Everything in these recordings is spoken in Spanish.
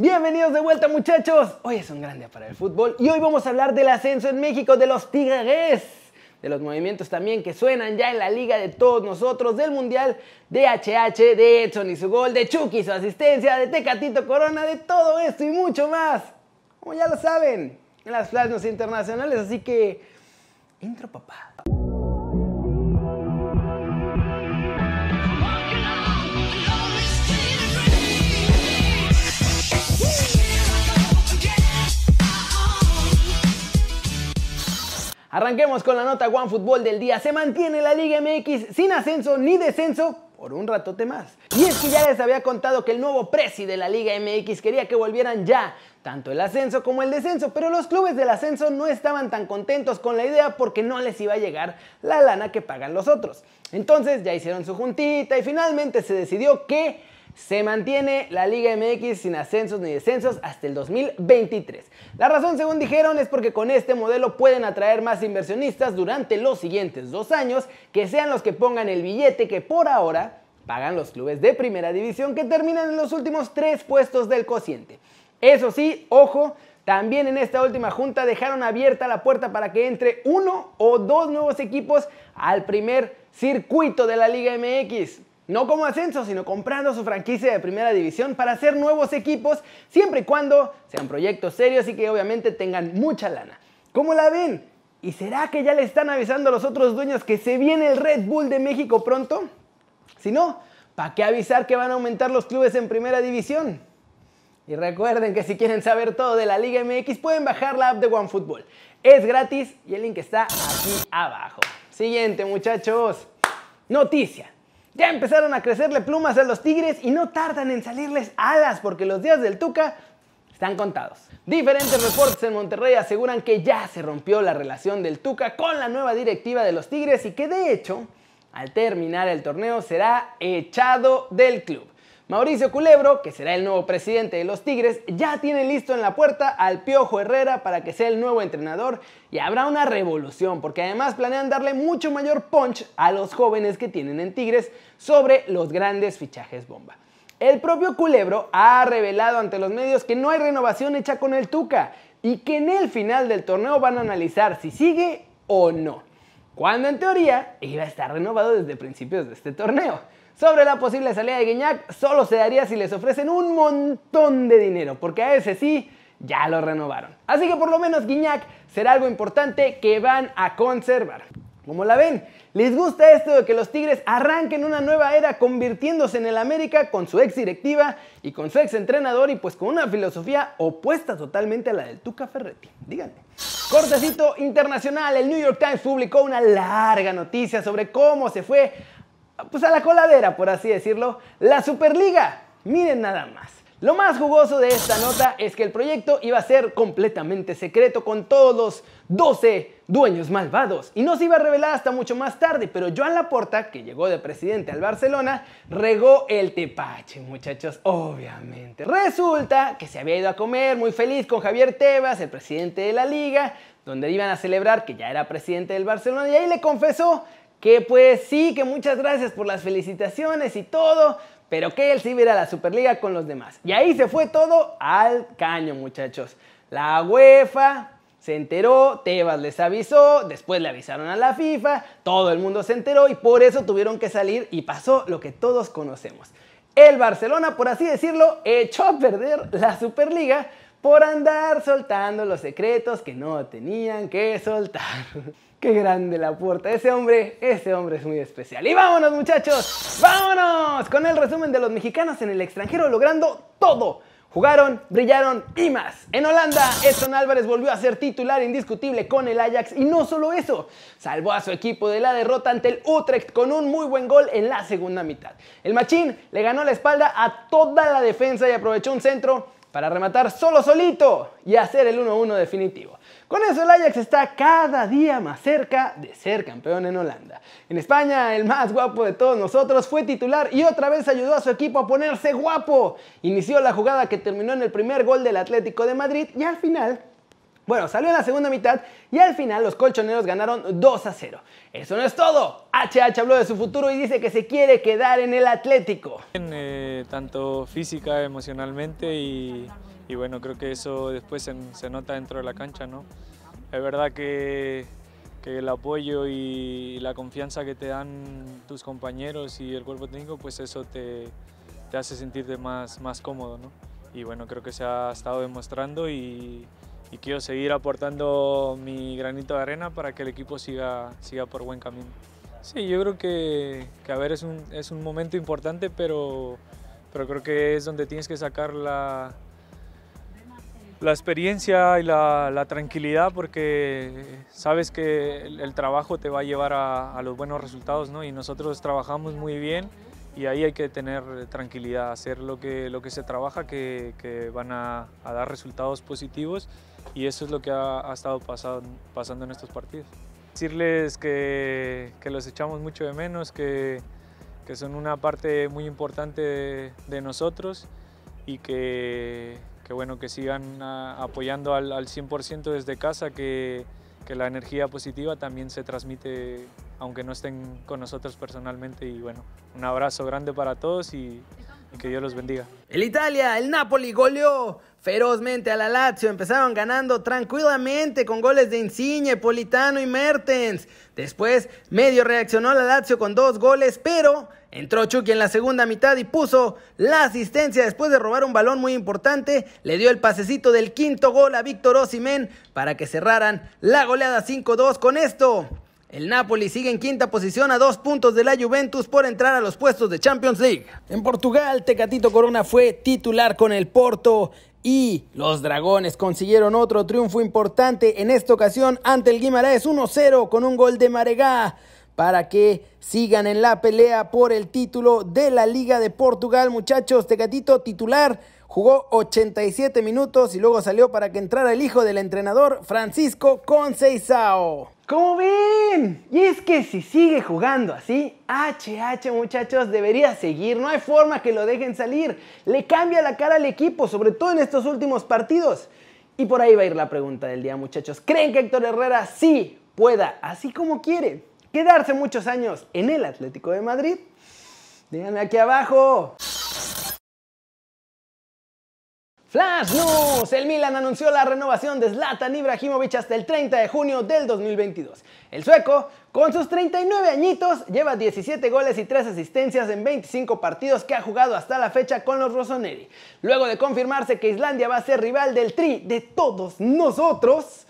Bienvenidos de vuelta muchachos. Hoy es un gran día para el fútbol y hoy vamos a hablar del ascenso en México de los Tigres. De los movimientos también que suenan ya en la liga de todos nosotros, del Mundial, de HH, de Edson y su gol, de Chucky su asistencia, de Tecatito Corona, de todo esto y mucho más. Como ya lo saben, en las plasmas internacionales, así que... Intro papá. Arranquemos con la nota One Fútbol del día. Se mantiene la Liga MX sin ascenso ni descenso por un ratote más. Y es que ya les había contado que el nuevo presi de la Liga MX quería que volvieran ya tanto el ascenso como el descenso, pero los clubes del ascenso no estaban tan contentos con la idea porque no les iba a llegar la lana que pagan los otros. Entonces ya hicieron su juntita y finalmente se decidió que se mantiene la Liga MX sin ascensos ni descensos hasta el 2023. La razón, según dijeron, es porque con este modelo pueden atraer más inversionistas durante los siguientes dos años, que sean los que pongan el billete que por ahora pagan los clubes de primera división que terminan en los últimos tres puestos del cociente. Eso sí, ojo, también en esta última junta dejaron abierta la puerta para que entre uno o dos nuevos equipos al primer circuito de la Liga MX no como ascenso, sino comprando su franquicia de primera división para hacer nuevos equipos, siempre y cuando sean proyectos serios y que obviamente tengan mucha lana. ¿Cómo la ven? ¿Y será que ya le están avisando a los otros dueños que se viene el Red Bull de México pronto? Si no, ¿para qué avisar que van a aumentar los clubes en primera división? Y recuerden que si quieren saber todo de la Liga MX pueden bajar la app de OneFootball. Es gratis y el link está aquí abajo. Siguiente muchachos. Noticia. Ya empezaron a crecerle plumas a los Tigres y no tardan en salirles alas porque los días del Tuca están contados. Diferentes reportes en Monterrey aseguran que ya se rompió la relación del Tuca con la nueva directiva de los Tigres y que de hecho, al terminar el torneo será echado del club. Mauricio Culebro, que será el nuevo presidente de los Tigres, ya tiene listo en la puerta al Piojo Herrera para que sea el nuevo entrenador y habrá una revolución porque además planean darle mucho mayor punch a los jóvenes que tienen en Tigres sobre los grandes fichajes bomba. El propio Culebro ha revelado ante los medios que no hay renovación hecha con el Tuca y que en el final del torneo van a analizar si sigue o no, cuando en teoría iba a estar renovado desde principios de este torneo sobre la posible salida de Guiñac solo se daría si les ofrecen un montón de dinero, porque a ese sí ya lo renovaron. Así que por lo menos Guiñac será algo importante que van a conservar. Como la ven, ¿les gusta esto de que los Tigres arranquen una nueva era convirtiéndose en el América con su ex directiva y con su ex entrenador y pues con una filosofía opuesta totalmente a la del Tuca Ferretti? Díganme. Cortecito internacional, el New York Times publicó una larga noticia sobre cómo se fue pues a la coladera, por así decirlo, la Superliga. Miren nada más. Lo más jugoso de esta nota es que el proyecto iba a ser completamente secreto con todos los 12 dueños malvados y no se iba a revelar hasta mucho más tarde, pero Joan Laporta, que llegó de presidente al Barcelona, regó el tepache, muchachos, obviamente. Resulta que se había ido a comer muy feliz con Javier Tebas, el presidente de la liga, donde iban a celebrar que ya era presidente del Barcelona y ahí le confesó que pues sí, que muchas gracias por las felicitaciones y todo, pero que él sí a la Superliga con los demás. Y ahí se fue todo al caño, muchachos. La UEFA se enteró, Tebas les avisó, después le avisaron a la FIFA, todo el mundo se enteró y por eso tuvieron que salir y pasó lo que todos conocemos. El Barcelona, por así decirlo, echó a perder la Superliga por andar soltando los secretos que no tenían que soltar. Qué grande la puerta. Ese hombre, ese hombre es muy especial. Y vámonos muchachos, vámonos con el resumen de los mexicanos en el extranjero logrando todo. Jugaron, brillaron y más. En Holanda, Edson Álvarez volvió a ser titular indiscutible con el Ajax y no solo eso, salvó a su equipo de la derrota ante el Utrecht con un muy buen gol en la segunda mitad. El Machín le ganó la espalda a toda la defensa y aprovechó un centro para rematar solo solito y hacer el 1-1 definitivo. Con eso el Ajax está cada día más cerca de ser campeón en Holanda. En España, el más guapo de todos nosotros fue titular y otra vez ayudó a su equipo a ponerse guapo. Inició la jugada que terminó en el primer gol del Atlético de Madrid y al final bueno, salió en la segunda mitad y al final los colchoneros ganaron 2 a 0. Eso no es todo. HH habló de su futuro y dice que se quiere quedar en el Atlético. Eh, tanto física, emocionalmente y, bueno, creo que eso después se, nota dentro de la cancha, ¿no? Es verdad que, el apoyo y la confianza que te dan tus compañeros y el cuerpo técnico, pues eso te, hace sentirte más, más cómodo, ¿no? Y bueno, creo que se ha estado demostrando y, quiero seguir aportando mi granito de arena para que el equipo siga, siga por buen camino. Sí, yo creo que, que a ver, es un, es un momento importante, pero, pero creo que es donde tienes que sacar la, la experiencia y la, la, tranquilidad porque sabes que el, trabajo te va a llevar a, a, los buenos resultados ¿no? y nosotros trabajamos muy bien y ahí hay que tener tranquilidad, hacer lo que, lo que se trabaja que, que van a, a, dar resultados positivos y eso es lo que ha, ha estado pasando, pasando en estos partidos. Decirles que, que, los echamos mucho de menos, que, que son una parte muy importante de, nosotros y que, bueno, que sigan apoyando al, al 100% desde casa, que, que la energía positiva también se transmite aunque no estén con nosotros personalmente. Y bueno, un abrazo grande para todos y, que Dios los bendiga. El Italia, el Napoli goleó ferozmente a la Lazio. Empezaron ganando tranquilamente con goles de Insigne, Politano y Mertens. Después medio reaccionó la Lazio con dos goles, pero entró Chucky en la segunda mitad y puso la asistencia después de robar un balón muy importante. Le dio el pasecito del quinto gol a Víctor Osimhen para que cerraran la goleada 5-2 con esto. El Napoli sigue en quinta posición a dos puntos de la Juventus por entrar a los puestos de Champions League. En Portugal, Tecatito Corona fue titular con el Porto y los Dragones consiguieron otro triunfo importante en esta ocasión ante el Guimaraes 1-0 con un gol de Maregá para que sigan en la pelea por el título de la Liga de Portugal. Muchachos, Tecatito titular jugó 87 minutos y luego salió para que entrara el hijo del entrenador Francisco Conceição. ¿Cómo ven? Y es que si sigue jugando así, HH muchachos debería seguir, no hay forma que lo dejen salir. Le cambia la cara al equipo, sobre todo en estos últimos partidos. Y por ahí va a ir la pregunta del día muchachos. ¿Creen que Héctor Herrera sí pueda, así como quiere, quedarse muchos años en el Atlético de Madrid? Díganme aquí abajo. Flash News. El Milan anunció la renovación de Zlatan Ibrahimovic hasta el 30 de junio del 2022. El sueco, con sus 39 añitos, lleva 17 goles y 3 asistencias en 25 partidos que ha jugado hasta la fecha con los Rossoneri. Luego de confirmarse que Islandia va a ser rival del Tri de todos nosotros,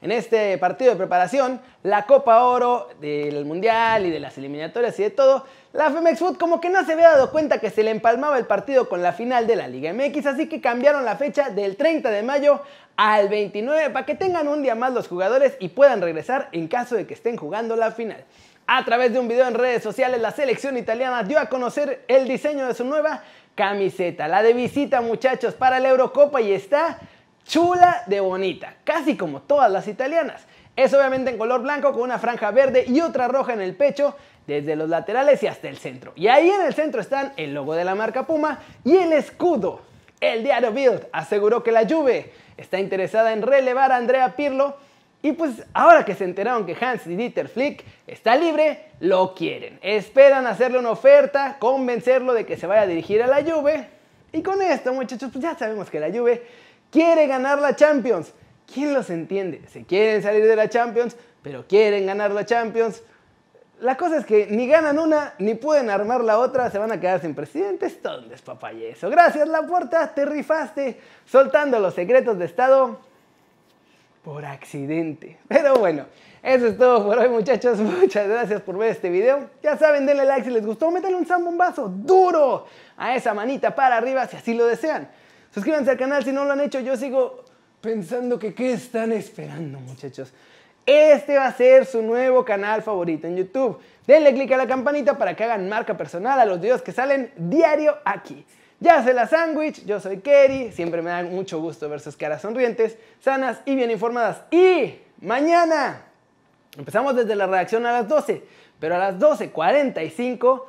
en este partido de preparación, la Copa Oro del Mundial y de las eliminatorias y de todo, la Femex Food como que no se había dado cuenta que se le empalmaba el partido con la final de la Liga MX, así que cambiaron la fecha del 30 de mayo al 29 para que tengan un día más los jugadores y puedan regresar en caso de que estén jugando la final. A través de un video en redes sociales, la selección italiana dio a conocer el diseño de su nueva camiseta, la de visita muchachos para la Eurocopa y está chula de bonita, casi como todas las italianas. Es obviamente en color blanco con una franja verde y otra roja en el pecho, desde los laterales y hasta el centro. Y ahí en el centro están el logo de la marca Puma y el escudo. El diario Bild aseguró que la Juve está interesada en relevar a Andrea Pirlo y pues ahora que se enteraron que Hans Dieter Flick está libre, lo quieren. Esperan hacerle una oferta, convencerlo de que se vaya a dirigir a la Juve. Y con esto, muchachos, pues ya sabemos que la Juve quiere ganar la Champions. ¿Quién los entiende? Se quieren salir de la Champions, pero quieren ganar la Champions. La cosa es que ni ganan una, ni pueden armar la otra, se van a quedar sin presidentes, todo un eso. Gracias, Laporta, te rifaste soltando los secretos de Estado por accidente. Pero bueno, eso es todo por hoy, muchachos. Muchas gracias por ver este video. Ya saben, denle like si les gustó, métanle un zambombazo duro a esa manita para arriba si así lo desean. Suscríbanse al canal si no lo han hecho. Yo sigo pensando que qué están esperando, muchachos. Este va a ser su nuevo canal favorito en YouTube. Denle click a la campanita para que hagan marca personal a los videos que salen diario aquí. Ya sé la sándwich, yo soy Kerry, siempre me da mucho gusto ver sus caras sonrientes, sanas y bien informadas. Y mañana empezamos desde la redacción a las 12, pero a las 12.45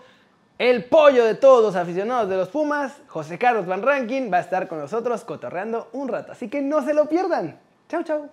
el pollo de todos los aficionados de los Pumas, José Carlos Van Rankin, va a estar con nosotros cotorreando un rato. Así que no se lo pierdan. Chau, chau.